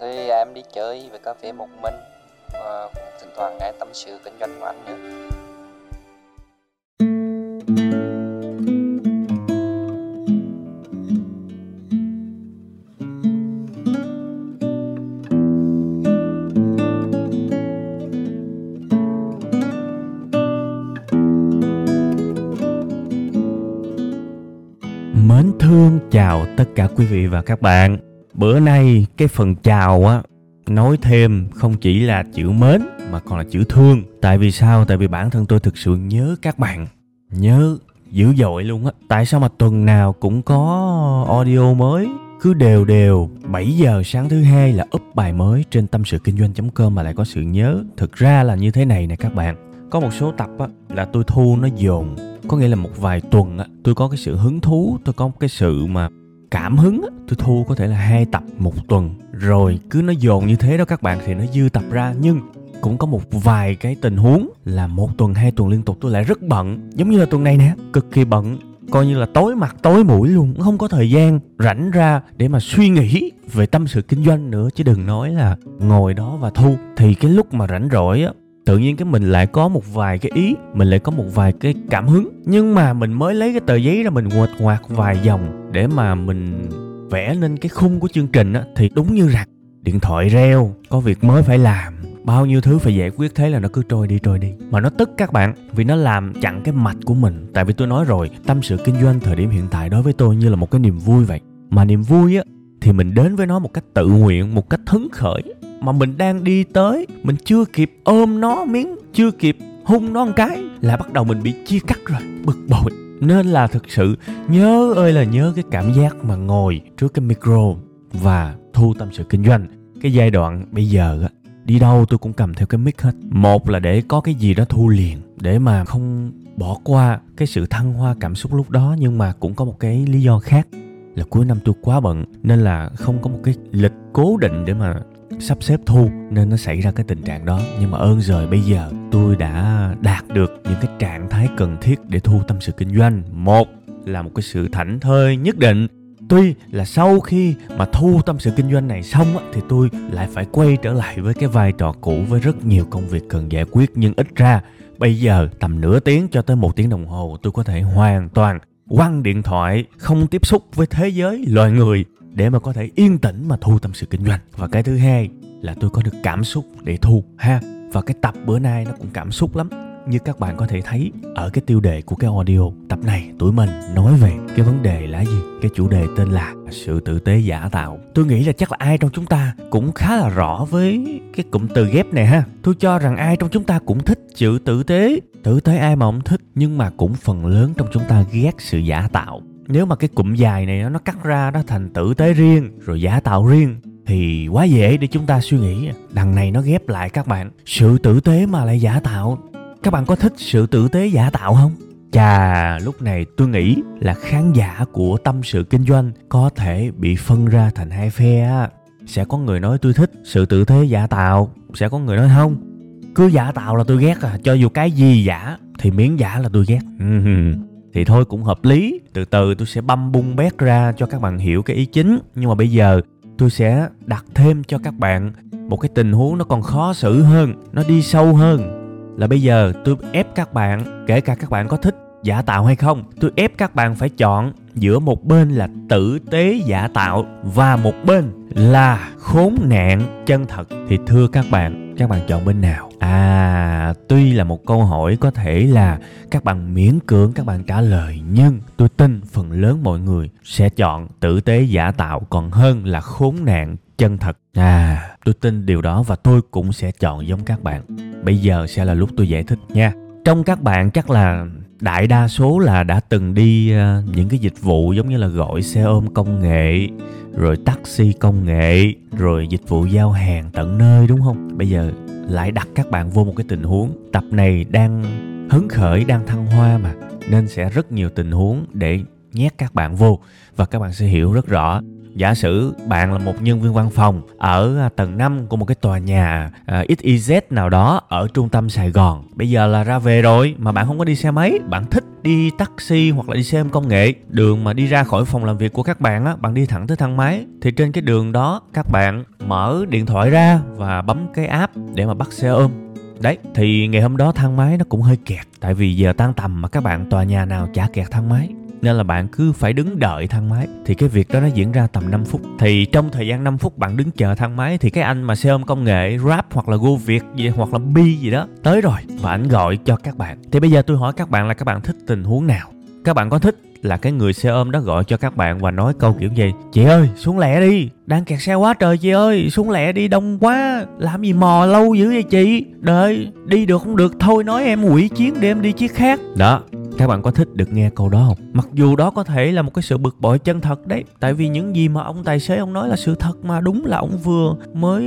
Thì à, em đi chơi về cà phê một mình, và cũng thỉnh thoảng nghe tâm sự kinh doanh của anh nữa. Mến thương chào tất cả quý vị và các bạn. Bữa nay cái phần chào á, nói thêm không chỉ là chữ mến mà còn là chữ thương. Tại vì sao? Tại vì bản thân tôi thực sự nhớ các bạn. Nhớ dữ dội luôn á. Tại sao mà tuần nào cũng có audio mới cứ đều đều 7 giờ sáng thứ hai là up bài mới trên tâm sự kinh doanh.com mà lại có sự nhớ. Thực ra là như thế này nè các bạn. Có một số tập á, là tôi thu nó dồn có nghĩa là một vài tuần á, tôi có cái sự hứng thú, tôi có cái sự mà cảm hứng tôi thu có thể là hai tập một tuần. Rồi cứ nó dồn như thế đó các bạn thì nó dư tập ra. Nhưng cũng có một vài cái tình huống là một tuần, hai tuần liên tục tôi lại rất bận. Giống như là tuần này nè, cực kỳ bận, coi như là tối mặt, tối mũi luôn. Không có thời gian rảnh ra để mà suy nghĩ về tâm sự kinh doanh nữa. Chứ đừng nói là ngồi đó và thu. Thì cái lúc mà rảnh rỗi á tự nhiên cái mình lại có một vài cái ý, mình lại có một vài cái cảm hứng. Nhưng mà mình mới lấy cái tờ giấy ra mình nguệch ngoạc vài dòng để mà mình vẽ lên cái khung của chương trình á, thì đúng như rằng điện thoại reo, có việc mới phải làm. Bao nhiêu thứ phải giải quyết thế là nó cứ trôi đi trôi đi. Mà nó tức các bạn, vì nó làm chặn cái mạch của mình. Tại vì tôi nói rồi, tâm sự kinh doanh thời điểm hiện tại đối với tôi như là một cái niềm vui vậy. Mà niềm vui á thì mình đến với nó một cách tự nguyện, một cách hứng khởi. Mà mình đang đi tới, mình chưa kịp ôm nó miếng, chưa kịp hung nó một cái là bắt đầu mình bị chia cắt rồi, bực bội. Nên là thực sự, nhớ ơi là nhớ cái cảm giác mà ngồi trước cái micro và thu tâm sự kinh doanh. Cái giai đoạn bây giờ á, đi đâu tôi cũng cầm theo cái mic hết. Một là để có cái gì đó thu liền, để mà không bỏ qua cái sự thăng hoa cảm xúc lúc đó, nhưng mà cũng có một cái lý do khác là cuối năm tôi quá bận nên là không có một cái lịch cố định để mà sắp xếp thu nên nó xảy ra cái tình trạng đó. Nhưng mà ơn rồi bây giờ tôi đã đạt được những cái trạng thái cần thiết để thu tâm sự kinh doanh. Một là một cái sự thảnh thơi nhất định. Tuy là sau khi mà thu tâm sự kinh doanh này xong á, thì tôi lại phải quay trở lại với cái vai trò cũ với rất nhiều công việc cần giải quyết nhưng ít ra bây giờ tầm nửa tiếng cho tới một tiếng đồng hồ tôi có thể hoàn toàn quăng điện thoại, không tiếp xúc với thế giới, loài người, để mà có thể yên tĩnh mà thu tâm sự kinh doanh. Và cái thứ hai là tôi có được cảm xúc để thu, ha. Và cái tập bữa nay nó cũng cảm xúc lắm như các bạn có thể thấy ở cái tiêu đề của cái audio tập này, tụi mình nói về cái vấn đề là gì? Cái chủ đề tên là sự tử tế giả tạo. Tôi nghĩ là chắc là ai trong chúng ta cũng khá là rõ với cái cụm từ ghép này ha. Tôi cho rằng ai trong chúng ta cũng thích chữ tử tế. Tử tế ai mà không thích, nhưng mà cũng phần lớn trong chúng ta ghét sự giả tạo. Nếu mà cái cụm dài này nó cắt ra nó thành tử tế riêng, rồi giả tạo riêng, thì quá dễ để chúng ta suy nghĩ. Đằng này nó ghép lại các bạn. Sự tử tế mà lại giả tạo các bạn có thích sự tử tế giả tạo không? Chà lúc này tôi nghĩ là khán giả của tâm sự kinh doanh có thể bị phân ra thành hai phe á. Sẽ có người nói tôi thích sự tử tế giả tạo sẽ có người nói không. Cứ giả tạo là tôi ghét à cho dù cái gì giả thì miếng giả là tôi ghét. Thì thôi cũng hợp lý. Từ từ tôi sẽ băm bung bét ra cho các bạn hiểu cái ý chính. Nhưng mà bây giờ tôi sẽ đặt thêm cho các bạn một cái tình huống nó còn khó xử hơn nó đi sâu hơn là bây giờ tôi ép các bạn, kể cả các bạn có thích giả tạo hay không, tôi ép các bạn phải chọn giữa một bên là tử tế giả tạo và một bên là khốn nạn chân thật. Thì thưa các bạn các bạn chọn bên nào? À tuy là một câu hỏi có thể là các bạn miễn cưỡng, các bạn trả lời, nhưng tôi tin phần lớn mọi người sẽ chọn tử tế giả tạo, còn hơn là khốn nạn chân thật. À tôi tin điều đó và tôi cũng sẽ chọn giống các bạn. Bây giờ sẽ là lúc tôi giải thích nha. Trong các bạn chắc là đại đa số là đã từng đi ờ, những cái dịch vụ giống như là gọi xe ôm công nghệ, rồi taxi công nghệ, rồi dịch vụ giao hàng tận nơi, đúng không? Bây giờ lại đặt các bạn vô một cái tình huống. Tập này đang hứng khởi, đang thăng hoa mà. Nên sẽ rất nhiều tình huống để nhét các bạn vô và các bạn sẽ hiểu rất rõ giả sử bạn là một nhân viên văn phòng ở à, tầng 5 của một cái tòa nhà à, uh, XYZ nào đó ở trung tâm Sài Gòn. Bây giờ là ra về rồi mà bạn không có đi xe máy bạn thích đi taxi hoặc là đi xe công nghệ. Đường mà đi ra khỏi phòng làm việc của các bạn á bạn đi thẳng tới thang máy. Thì trên cái đường đó các bạn mở điện thoại ra và bấm cái app để mà bắt xe ôm. Đấy, thì ngày hôm đó thang máy nó cũng hơi kẹt Tại vì giờ tan tầm mà các bạn tòa nhà nào chả kẹt thang máy nên là bạn cứ phải đứng đợi thang máy. Thì cái việc đó nó diễn ra tầm 5 phút. Thì trong thời gian 5 phút bạn đứng chờ thang máy, thì cái anh mà xe ôm công nghệ Grab hoặc là Go Việt gì, hoặc là Bi gì đó, tới rồi và anh gọi cho các bạn. Thì bây giờ tôi hỏi các bạn là các bạn thích tình huống nào? Các bạn có thích là cái người xe ôm đó gọi cho các bạn và nói câu kiểu gì? Chị ơi, xuống lẹ đi. Đang kẹt xe quá trời chị ơi. Xuống lẹ đi, đông quá. Làm gì mò lâu dữ vậy chị? Đợi, đi được không được. Thôi nói em quỷ chiến để em đi chiếc khác. Đó các bạn có thích được nghe câu đó không? Mặc dù đó có thể là một cái sự bực bội chân thật đấy, tại vì những gì mà ông tài xế ông nói là sự thật mà, đúng là ông vừa mới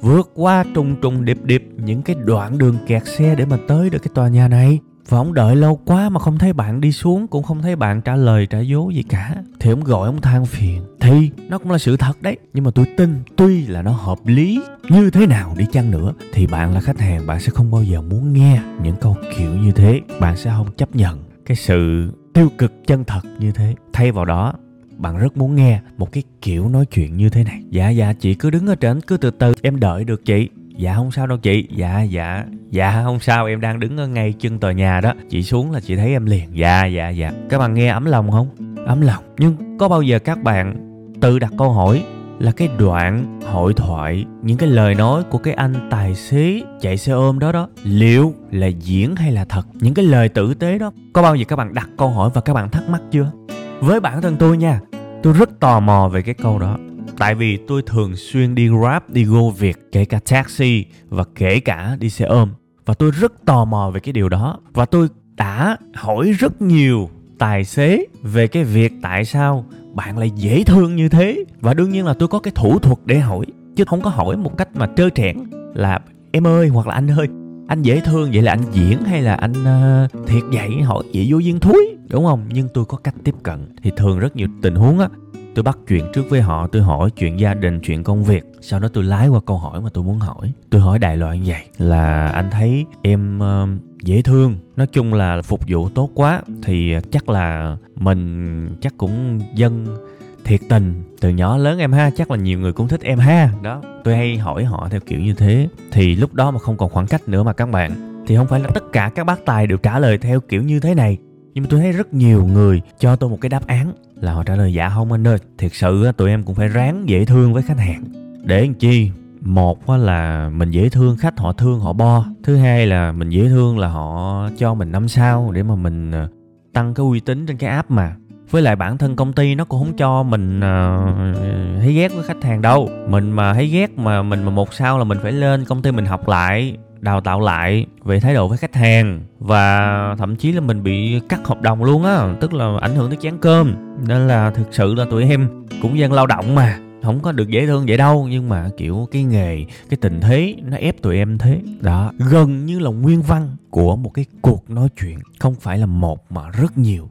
vượt qua trùng trùng điệp điệp những cái đoạn đường kẹt xe để mà tới được cái tòa nhà này và ông đợi lâu quá mà không thấy bạn đi xuống, cũng không thấy bạn trả lời, trả dấu gì cả. Thì ông gọi ông than phiền. Thì, nó cũng là sự thật đấy. Nhưng mà tôi tin, tuy là nó hợp lý như thế nào đi chăng nữa, thì bạn là khách hàng, bạn sẽ không bao giờ muốn nghe những câu kiểu như thế. Bạn sẽ không chấp nhận cái sự tiêu cực chân thật như thế. Thay vào đó, bạn rất muốn nghe một cái kiểu nói chuyện như thế này. Dạ dạ chị cứ đứng ở trên, cứ từ từ. Em đợi được chị dạ không sao đâu chị. Dạ dạ. Dạ không sao. Em đang đứng ở ngay chân tòa nhà đó. Chị xuống là chị thấy em liền. Dạ dạ dạ. Các bạn nghe ấm lòng không? Ấm lòng. Nhưng có bao giờ các bạn tự đặt câu hỏi là cái đoạn hội thoại, những cái lời nói của cái anh tài xế chạy xe ôm đó đó, liệu là diễn hay là thật? Những cái lời tử tế đó. Có bao giờ các bạn đặt câu hỏi và các bạn thắc mắc chưa? Với bản thân tôi nha, tôi rất tò mò về cái câu đó tại vì tôi thường xuyên đi grab đi go việt kể cả taxi và kể cả đi xe ôm. Và tôi rất tò mò về cái điều đó. Và tôi đã hỏi rất nhiều tài xế về cái việc tại sao bạn lại dễ thương như thế. Và đương nhiên là tôi có cái thủ thuật để hỏi chứ không có hỏi một cách mà trơ trẽn là em ơi hoặc là anh ơi anh dễ thương vậy là anh diễn hay là anh uh, thiệt vậy hỏi vậy vô duyên thúi? Đúng không? Nhưng tôi có cách tiếp cận. Thì thường rất nhiều tình huống á tôi bắt chuyện trước với họ tôi hỏi chuyện gia đình chuyện công việc. Sau đó tôi lái qua câu hỏi mà tôi muốn hỏi. Tôi hỏi đại loại như vậy là anh thấy em uh, dễ thương. Nói chung là phục vụ tốt quá thì chắc là mình chắc cũng dân thiệt tình từ nhỏ lớn em ha chắc là nhiều người cũng thích em ha. Đó. Tôi hay hỏi họ theo kiểu như thế. Thì lúc đó mà không còn khoảng cách nữa mà các bạn thì không phải là tất cả các bác tài đều trả lời theo kiểu như thế này nhưng mà tôi thấy rất nhiều người cho tôi một cái đáp án là họ trả lời dạ không anh ơi. Thiệt sự tụi em cũng phải ráng dễ thương với khách hàng. Để làm chi? Một là mình dễ thương khách họ thương họ bo. Thứ hai là mình dễ thương là họ cho mình năm sao để mà mình ờ, tăng cái uy tín trên cái app mà. Với lại bản thân công ty nó cũng không cho mình ờ, uh, thấy ghét với khách hàng đâu. Mình mà thấy ghét mà mình mà một sao là mình phải lên công ty mình học lại đào tạo lại về thái độ với khách hàng và thậm chí là mình bị cắt hợp đồng luôn á, tức là ảnh hưởng tới chén cơm. Nên là thực sự là tụi em cũng dân lao động mà, không có được dễ thương vậy đâu nhưng mà, kiểu, cái nghề, cái tình thế nó ép tụi em thế. Đó, gần như là nguyên văn của một cái cuộc nói chuyện, không phải là một mà rất nhiều.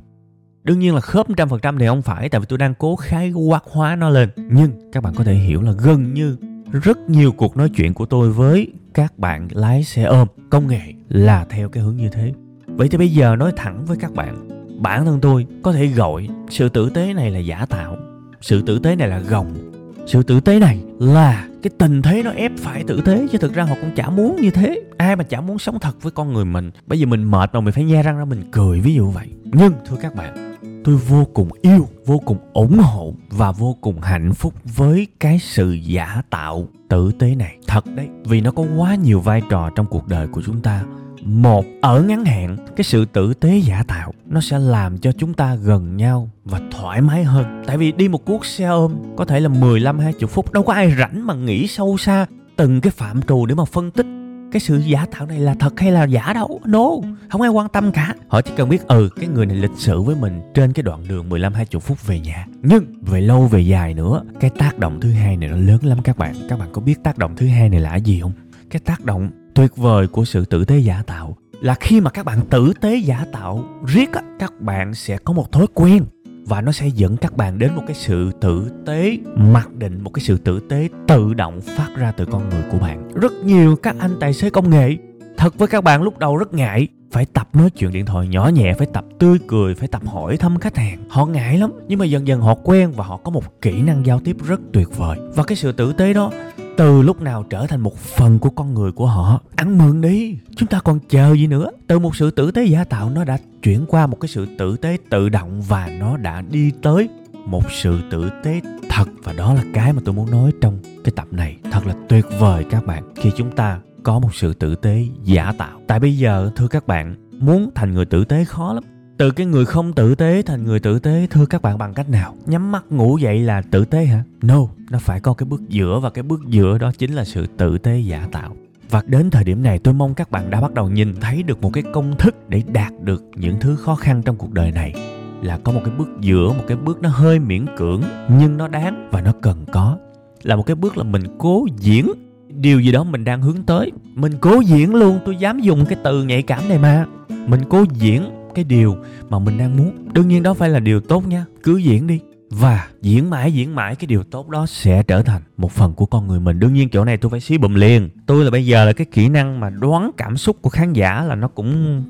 Đương nhiên là khớp trăm phần trăm thì không phải, tại vì tôi đang cố khái quát hóa nó lên. Nhưng các bạn có thể hiểu là gần như rất nhiều cuộc nói chuyện của tôi với các bạn lái xe ôm, công nghệ là theo cái hướng như thế. Vậy thì bây giờ nói thẳng với các bạn, bản thân tôi có thể gọi sự tử tế này là giả tạo, sự tử tế này là gồng. Sự tử tế này là cái tình thế nó ép phải tử tế, chứ thực ra họ cũng chả muốn như thế. Ai mà chả muốn sống thật với con người mình. Bây giờ mình mệt rồi, mình phải nhe răng ra mình cười, ví dụ vậy. Nhưng thưa các bạn tôi vô cùng yêu, vô cùng ủng hộ và vô cùng hạnh phúc với cái sự giả tạo tử tế này. Thật đấy, vì nó có quá nhiều vai trò trong cuộc đời của chúng ta. Một, ở ngắn hạn, cái sự tử tế giả tạo nó sẽ làm cho chúng ta gần nhau và thoải mái hơn. Tại vì đi một cuốc xe ôm, có thể là 15 20 phút, đâu có ai rảnh mà nghĩ sâu xa từng cái phạm trù để mà phân tích cái sự giả tạo này là thật hay là giả đâu? No, không ai quan tâm cả. Họ chỉ cần biết ừ cái người này lịch sự với mình trên cái đoạn đường 15 20 phút về nhà. Nhưng về lâu, về dài nữa, cái tác động thứ hai này nó lớn lắm các bạn. Các bạn có biết tác động thứ hai này là gì không? Cái tác động tuyệt vời của sự tử tế giả tạo là khi mà các bạn tử tế giả tạo, riết á, các bạn sẽ có một thói quen và nó sẽ dẫn các bạn đến một cái sự tử tế, mặc định một cái sự tử tế tự động phát ra từ con người của bạn. Rất nhiều các anh tài xế công nghệ, thật với các bạn lúc đầu rất ngại, phải tập nói chuyện điện thoại nhỏ nhẹ, phải tập tươi cười, phải tập hỏi thăm khách hàng. Họ ngại lắm, nhưng mà dần dần họ quen và họ có một kỹ năng giao tiếp rất tuyệt vời. Và cái sự tử tế đó từ lúc nào trở thành một phần của con người của họ, ăn mừng đi. Chúng ta còn chờ gì nữa? Từ một sự tử tế giả tạo, nó đã chuyển qua một cái sự tử tế tự động và nó đã đi tới một sự tử tế thật. Và đó là cái mà tôi muốn nói trong cái tập này. Thật là tuyệt vời các bạn, khi chúng ta có một sự tử tế giả tạo. Tại bây giờ, thưa các bạn, muốn thành người tử tế khó lắm từ cái người không tử tế thành người tử tế, thưa các bạn bằng cách nào? Nhắm mắt ngủ dậy là tử tế hả? No, nó phải có cái bước giữa và cái bước giữa đó chính là sự tử tế giả tạo. Và đến thời điểm này, tôi mong các bạn đã bắt đầu nhìn thấy được một cái công thức để đạt được những thứ khó khăn trong cuộc đời này. Là có một cái bước giữa, một cái bước nó hơi miễn cưỡng, nhưng nó đáng và nó cần có. Là một cái bước là mình cố diễn. Điều gì đó mình đang hướng tới, mình cố diễn luôn. Tôi dám dùng cái từ nhạy cảm này mà. Mình cố diễn cái điều mà mình đang muốn. Đương nhiên đó phải là điều tốt nha. Cứ diễn đi. Và diễn mãi diễn mãi, cái điều tốt đó sẽ trở thành một phần của con người mình. Đương nhiên chỗ này tôi phải xí bùm liền. Tôi là bây giờ là cái kỹ năng mà đoán cảm xúc của khán giả là nó cũng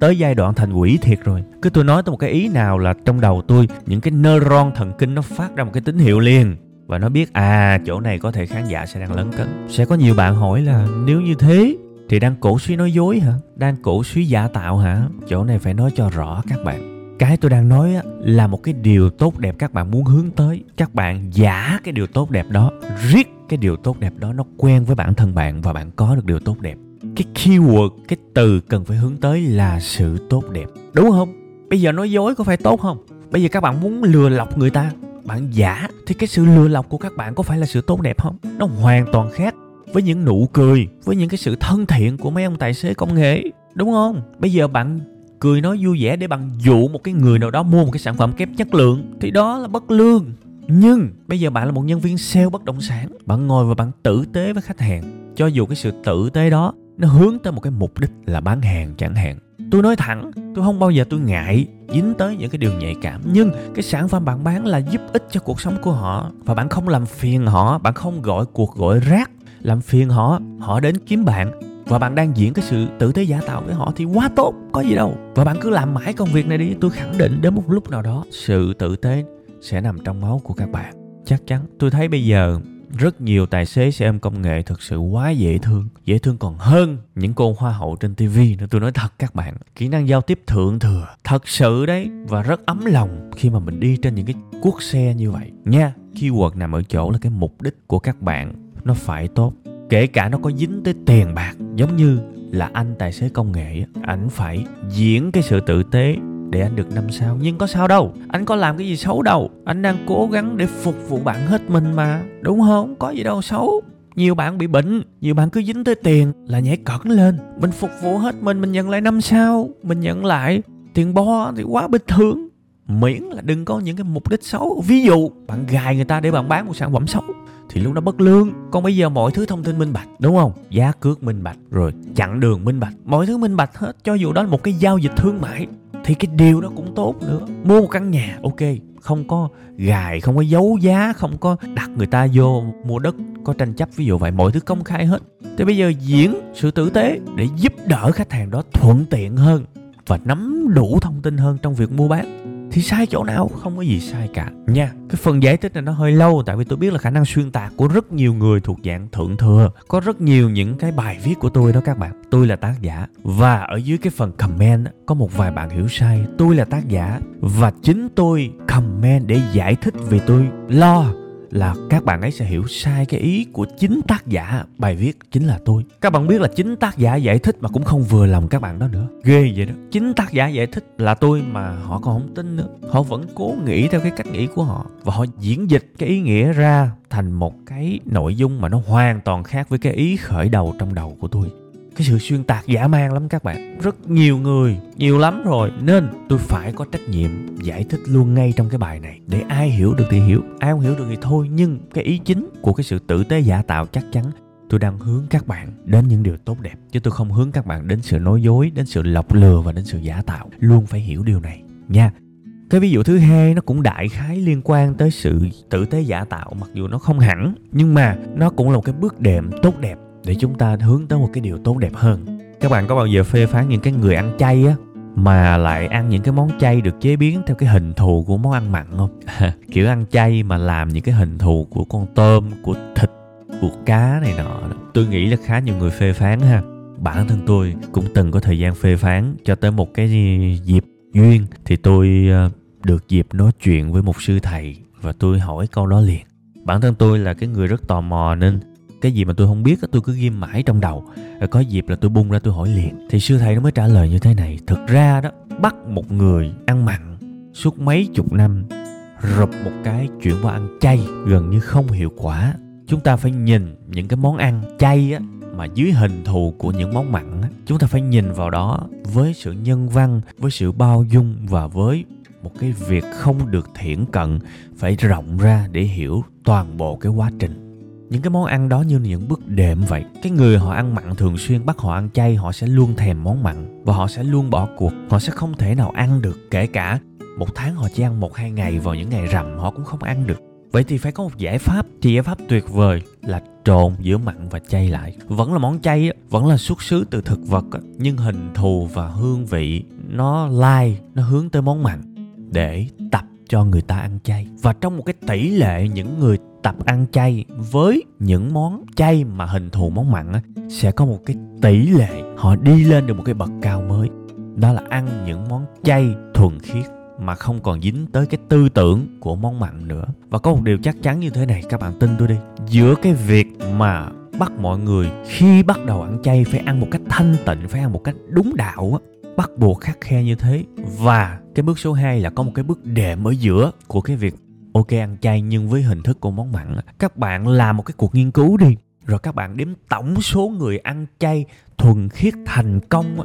tới giai đoạn thành quỷ thiệt rồi. Cứ tôi nói tới một cái ý nào là trong đầu tôi, những cái neuron thần kinh nó phát ra một cái tín hiệu liền. Và nó biết à chỗ này có thể khán giả sẽ đang lấn cấn. Sẽ có nhiều bạn hỏi là, nếu như thế thì đang cổ suý nói dối hả? Đang cổ suý giả tạo hả? Chỗ này phải nói cho rõ các bạn. Cái tôi đang nói á, là một cái điều tốt đẹp các bạn muốn hướng tới. Các bạn giả cái điều tốt đẹp đó riết cái điều tốt đẹp đó nó quen với bản thân bạn và bạn có được điều tốt đẹp. Cái keyword cái từ cần phải hướng tới là sự tốt đẹp. Đúng không? Bây giờ nói dối có phải tốt không? Bây giờ các bạn muốn lừa lọc người ta bạn giả thì cái sự lừa lọc của các bạn có phải là sự tốt đẹp không? Nó hoàn toàn khác với những nụ cười, với những cái sự thân thiện của mấy ông tài xế công nghệ, đúng không? Bây giờ bạn cười nói vui vẻ để bạn dụ một cái người nào đó mua một cái sản phẩm kém chất lượng, thì đó là bất lương. Nhưng bây giờ bạn là một nhân viên sale bất động sản, bạn ngồi và bạn tử tế với khách hàng. Cho dù cái sự tử tế đó nó hướng tới một cái mục đích là bán hàng chẳng hạn. Tôi nói thẳng, tôi không bao giờ tôi ngại dính tới những cái điều nhạy cảm, nhưng cái sản phẩm bạn bán là giúp ích cho cuộc sống của họ. Và bạn không làm phiền họ, bạn không gọi cuộc gọi rác làm phiền họ họ đến kiếm bạn. Và bạn đang diễn cái sự tử tế giả tạo với họ thì quá tốt, có gì đâu. Và bạn cứ làm mãi công việc này đi, tôi khẳng định đến một lúc nào đó, sự tử tế sẽ nằm trong máu của các bạn. Chắc chắn, tôi thấy bây giờ rất nhiều tài xế xe ôm công nghệ thực sự quá dễ thương. Dễ thương còn hơn những cô hoa hậu trên tivi nữa. Tôi nói thật các bạn, kỹ năng giao tiếp thượng thừa, thật sự đấy, và rất ấm lòng khi mà mình đi trên những cái cuốc xe như vậy. Nha, keyword nằm ở chỗ là cái mục đích của các bạn nó phải tốt. Kể cả nó có dính tới tiền bạc, giống như là anh tài xế công nghệ ảnh phải diễn cái sự tử tế để anh được năm sao. Nhưng có sao đâu, anh có làm cái gì xấu đâu. Anh đang cố gắng để phục vụ bạn hết mình mà, đúng không? Có gì đâu xấu. Nhiều bạn bị bệnh, nhiều bạn cứ dính tới tiền là nhảy cẩn lên. Mình phục vụ hết mình mình nhận lại năm sao, mình nhận lại tiền bo thì quá bình thường miễn là đừng có những cái mục đích xấu. Ví dụ, bạn gài người ta để bạn bán một sản phẩm xấu, thì lúc đó bất lương. Còn bây giờ mọi thứ thông tin minh bạch, đúng không? Giá cước minh bạch, rồi chặn đường minh bạch. Mọi thứ minh bạch hết, cho dù đó là một cái giao dịch thương mại, thì cái điều đó cũng tốt nữa. Mua một căn nhà, ok, không có gài, không có giấu giá, không có đặt người ta vô mua đất, có tranh chấp, ví dụ vậy, mọi thứ công khai hết. Thì bây giờ diễn sự tử tế để giúp đỡ khách hàng đó thuận tiện hơn và nắm đủ thông tin hơn trong việc mua bán thì sai chỗ nào? Không có gì sai cả. Nha, cái phần giải thích này nó hơi lâu, tại vì tôi biết là khả năng xuyên tạc của rất nhiều người thuộc dạng thượng thừa. Có rất nhiều những cái bài viết của tôi đó các bạn. Tôi là tác giả, và ở dưới cái phần comment có một vài bạn hiểu sai. Tôi là tác giả, và chính tôi comment để giải thích vì tôi lo là các bạn ấy sẽ hiểu sai cái ý của chính tác giả bài viết chính là tôi. Các bạn biết là chính tác giả giải thích mà cũng không vừa lòng các bạn đó nữa. Ghê vậy đó. Chính tác giả giải thích là tôi mà họ còn không tin nữa. Họ vẫn cố nghĩ theo cái cách nghĩ của họ và họ diễn dịch cái ý nghĩa ra thành một cái nội dung mà nó hoàn toàn khác với cái ý khởi đầu trong đầu của tôi cái sự xuyên tạc dã man lắm các bạn. Rất nhiều người, nhiều lắm rồi. Nên tôi phải có trách nhiệm giải thích luôn ngay trong cái bài này. Để ai hiểu được thì hiểu, ai không hiểu được thì thôi. Nhưng cái ý chính của cái sự tử tế giả tạo chắc chắn tôi đang hướng các bạn đến những điều tốt đẹp. Chứ tôi không hướng các bạn đến sự nói dối, đến sự lọc lừa và đến sự giả tạo. Luôn phải hiểu điều này nha. Cái ví dụ thứ hai nó cũng đại khái liên quan tới sự tử tế giả tạo. Mặc dù nó không hẳn, nhưng mà nó cũng là một cái bước đệm tốt đẹp để chúng ta hướng tới một cái điều tốt đẹp hơn. Các bạn có bao giờ phê phán những cái người ăn chay á, mà lại ăn những cái món chay được chế biến theo cái hình thù của món ăn mặn không? Kiểu ăn chay mà làm những cái hình thù của con tôm, của thịt, của cá này nọ tôi nghĩ là khá nhiều người phê phán ha. Bản thân tôi cũng từng có thời gian phê phán cho tới một cái dịp duyên, thì tôi ờ, được dịp nói chuyện với một sư thầy và tôi hỏi câu đó liền. Bản thân tôi là cái người rất tò mò nên cái gì mà tôi không biết tôi cứ ghim mãi trong đầu. Rồi có dịp là tôi bung ra tôi hỏi liền. Thì sư thầy nó mới trả lời như thế này. Thực ra đó, bắt một người ăn mặn suốt mấy chục năm, rụp một cái chuyển qua ăn chay gần như không hiệu quả. Chúng ta phải nhìn những cái món ăn chay á, mà dưới hình thù của những món mặn á, chúng ta phải nhìn vào đó với sự nhân văn, với sự bao dung và với một cái việc không được thiển cận phải rộng ra để hiểu toàn bộ cái quá trình những cái món ăn đó như những bước đệm vậy. Cái người họ ăn mặn thường xuyên, bắt họ ăn chay, họ sẽ luôn thèm món mặn và họ sẽ luôn bỏ cuộc. Họ sẽ không thể nào ăn được, kể cả một tháng họ chỉ ăn một, hai ngày vào những ngày rằm, họ cũng không ăn được. Vậy thì phải có một giải pháp, thì giải pháp tuyệt vời là trộn giữa mặn và chay lại. Vẫn là món chay vẫn là xuất xứ từ thực vật nhưng hình thù và hương vị nó lai, nó hướng tới món mặn để tập cho người ta ăn chay. Và trong một cái tỷ lệ những người tập ăn chay với những món chay mà hình thù món mặn á, sẽ có một cái tỷ lệ họ đi lên được một cái bậc cao mới. Đó là ăn những món chay thuần khiết mà không còn dính tới cái tư tưởng của món mặn nữa. Và có một điều chắc chắn như thế này các bạn tin tôi đi. Giữa cái việc mà bắt mọi người khi bắt đầu ăn chay phải ăn một cách thanh tịnh phải ăn một cách đúng đạo á bắt buộc khắc khe như thế. Và cái bước số 2 là có một cái bước đệm ở giữa của cái việc ok, ăn chay nhưng với hình thức của món mặn các bạn làm một cái cuộc nghiên cứu đi. Rồi các bạn đếm tổng số người ăn chay thuần khiết thành công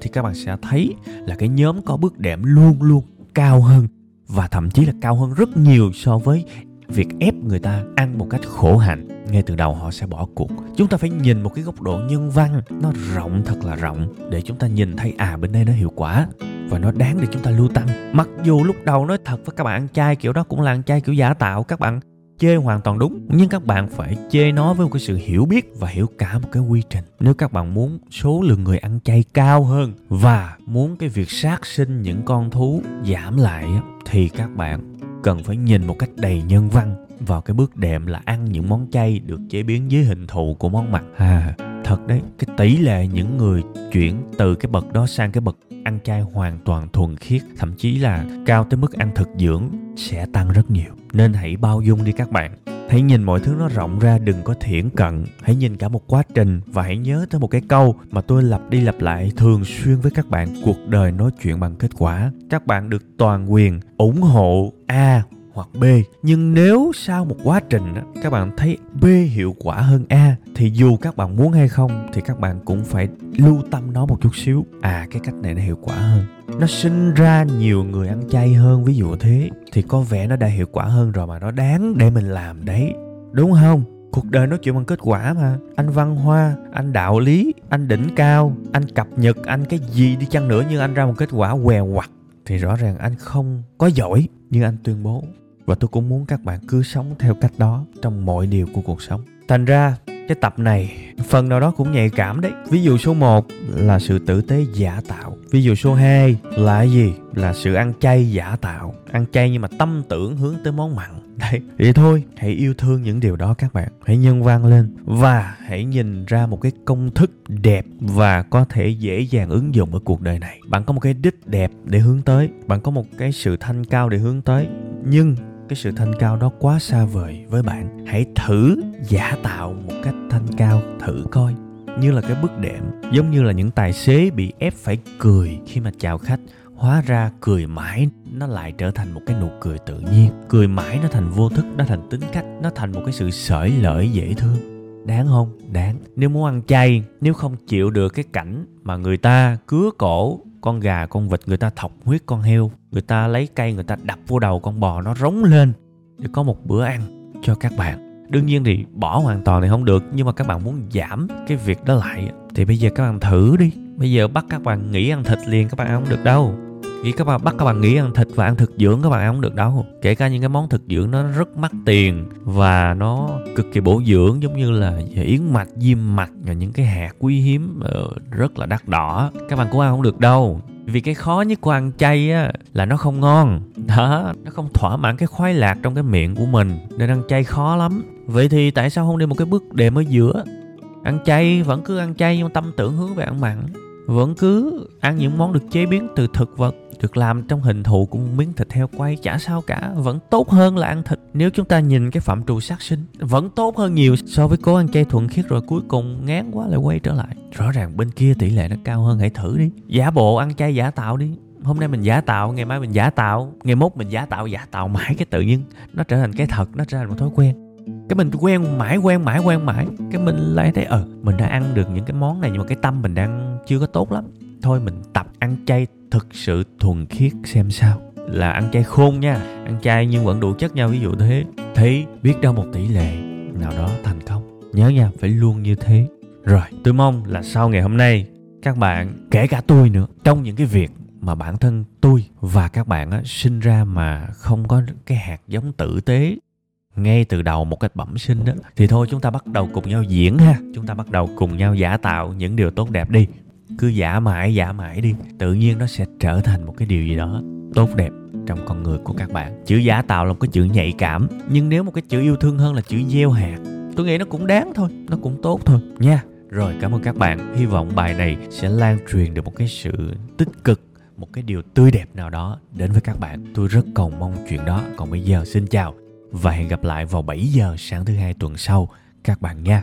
thì các bạn sẽ thấy là cái nhóm có bước đệm luôn luôn cao hơn và thậm chí là cao hơn rất nhiều so với việc ép người ta ăn một cách khổ hạnh, ngay từ đầu họ sẽ bỏ cuộc. Chúng ta phải nhìn một cái góc độ nhân văn, nó rộng, thật là rộng, để chúng ta nhìn thấy à bên đây nó hiệu quả và nó đáng để chúng ta lưu tâm. Mặc dù lúc đầu nói thật với các bạn, ăn chay kiểu đó cũng là ăn chay kiểu giả tạo, các bạn chê hoàn toàn đúng, nhưng các bạn phải chê nó với một cái sự hiểu biết và hiểu cả một cái quy trình. Nếu các bạn muốn số lượng người ăn chay cao hơn và muốn cái việc sát sinh những con thú giảm lại thì các bạn cần phải nhìn một cách đầy nhân văn vào cái bước đệm là ăn những món chay được chế biến dưới hình thù của món mặn. À thật đấy cái tỷ lệ những người chuyển từ cái bậc đó sang cái bậc ăn chay hoàn toàn thuần khiết thậm chí là cao tới mức ăn thực dưỡng sẽ tăng rất nhiều. Nên hãy bao dung đi các bạn hãy nhìn mọi thứ nó rộng ra, đừng có thiển cận. Hãy nhìn cả một quá trình và hãy nhớ tới một cái câu mà tôi lặp đi lặp lại thường xuyên với các bạn. Cuộc đời nói chuyện bằng kết quả. Các bạn được toàn quyền ủng hộ a hoặc B. Nhưng nếu sau một quá trình các bạn thấy B hiệu quả hơn A, thì dù các bạn muốn hay không, thì các bạn cũng phải lưu tâm nó một chút xíu. À cái cách này nó hiệu quả hơn. Nó sinh ra nhiều người ăn chay hơn, ví dụ thế thì có vẻ nó đã hiệu quả hơn rồi mà nó đáng để mình làm đấy. Đúng không? cuộc đời nói chuyện bằng kết quả mà anh văn hoa, anh đạo lý, anh đỉnh cao, anh cập nhật, anh cái gì đi chăng nữa, nhưng anh ra một kết quả què quặt thì rõ ràng anh không có giỏi như anh tuyên bố và tôi cũng muốn các bạn cứ sống theo cách đó trong mọi điều của cuộc sống. Thành ra, cái tập này, phần nào đó cũng nhạy cảm đấy. Ví dụ số 1 là sự tử tế giả tạo. Ví dụ số 2 là gì? Là sự ăn chay giả tạo. Ăn chay nhưng mà tâm tưởng hướng tới món mặn. Đấy, vậy thôi, hãy yêu thương những điều đó các bạn. Hãy nhân văn lên và hãy nhìn ra một cái công thức đẹp và có thể dễ dàng ứng dụng ở cuộc đời này. Bạn có một cái đích đẹp để hướng tới. Bạn có một cái sự thanh cao để hướng tới. Nhưng cái sự thanh cao đó quá xa vời. Với bạn, hãy thử giả tạo một cách thanh cao, thử coi. Như là cái bước đệm, giống như là những tài xế bị ép phải cười khi mà chào khách. Hóa ra cười mãi nó lại trở thành một cái nụ cười tự nhiên. Cười mãi nó thành vô thức, nó thành tính cách, nó thành một cái sự sởi lợi dễ thương. Đáng không? Đáng. Nếu muốn ăn chay, nếu không chịu được cái cảnh mà người ta cứa cổ con gà, con vịt, người ta thọc huyết con heo, người ta lấy cây, người ta đập vô đầu con bò nó rống lên. Để có một bữa ăn cho các bạn. Đương nhiên thì bỏ hoàn toàn thì không được, nhưng mà các bạn muốn giảm cái việc đó lại thì bây giờ các bạn thử đi. Bây giờ bắt các bạn nghỉ ăn thịt liền, các bạn ăn không được đâu khi các bạn, bắt các bạn nghĩ ăn thịt và ăn thực dưỡng các bạn ăn không được đâu. Kể cả những cái món thực dưỡng nó rất mắc tiền và nó cực kỳ bổ dưỡng, giống như là yến mạch, diêm mạch và những cái hạt quý hiếm ờ, rất là đắt đỏ. Các bạn cũng ăn không được đâu. Vì cái khó nhất của ăn chay á, là nó không ngon. Đó, nó không thỏa mãn cái khoái lạc trong cái miệng của mình, nên ăn chay khó lắm. Vậy thì tại sao không đi một cái bước đệm ở giữa? Ăn chay, vẫn cứ ăn chay, nhưng tâm tưởng hướng về ăn mặn. Vẫn cứ ăn những món được chế biến từ thực vật được làm trong hình thù của một miếng thịt heo quay, chả sao cả. Vẫn tốt hơn là ăn thịt. Nếu chúng ta nhìn cái phạm trù sát sinh, vẫn tốt hơn nhiều so với cố ăn chay thuần khiết rồi cuối cùng ngán quá lại quay trở lại. Rõ ràng bên kia tỷ lệ nó cao hơn hãy thử đi. Giả bộ ăn chay giả tạo đi. Hôm nay mình giả tạo, ngày mai mình giả tạo, ngày mốt mình giả tạo giả tạo mãi cái tự nhiên. Nó trở thành cái thật, nó trở thành một thói quen. Cái mình quen mãi quen mãi quen mãi. Cái mình lại thấy ờ mình đã ăn được những cái món này nhưng mà cái tâm mình đang chưa có tốt lắm. Thôi mình tập ăn chay thực sự thuần khiết xem sao. Là ăn chay khôn nha. Ăn chay nhưng vẫn đủ chất nhau ví dụ thế. Thì biết đâu một tỷ lệ nào đó thành công. Nhớ nha phải luôn như thế. Rồi tôi mong là sau ngày hôm nay các bạn kể cả tôi nữa trong những cái việc mà bản thân tôi và các bạn á, sinh ra mà không có cái hạt giống tử tế ngay từ đầu một cái bẩm sinh đó thì thôi chúng ta bắt đầu cùng nhau diễn ha. Chúng ta bắt đầu cùng nhau giả tạo những điều tốt đẹp đi cứ giả mãi giả mãi đi. Tự nhiên nó sẽ trở thành một cái điều gì đó tốt đẹp trong con người của các bạn. Chữ giả tạo là một cái chữ nhạy cảm, nhưng nếu một cái chữ yêu thương hơn là chữ gieo hạt, tôi nghĩ nó cũng đáng thôi, nó cũng tốt thôi. Nha. Rồi, cảm ơn các bạn. Hy vọng bài này sẽ lan truyền được một cái sự tích cực, một cái điều tươi đẹp nào đó đến với các bạn. Tôi rất cầu mong chuyện đó. Còn bây giờ, xin chào và hẹn gặp lại vào 7 giờ sáng thứ hai tuần sau. Các bạn nha.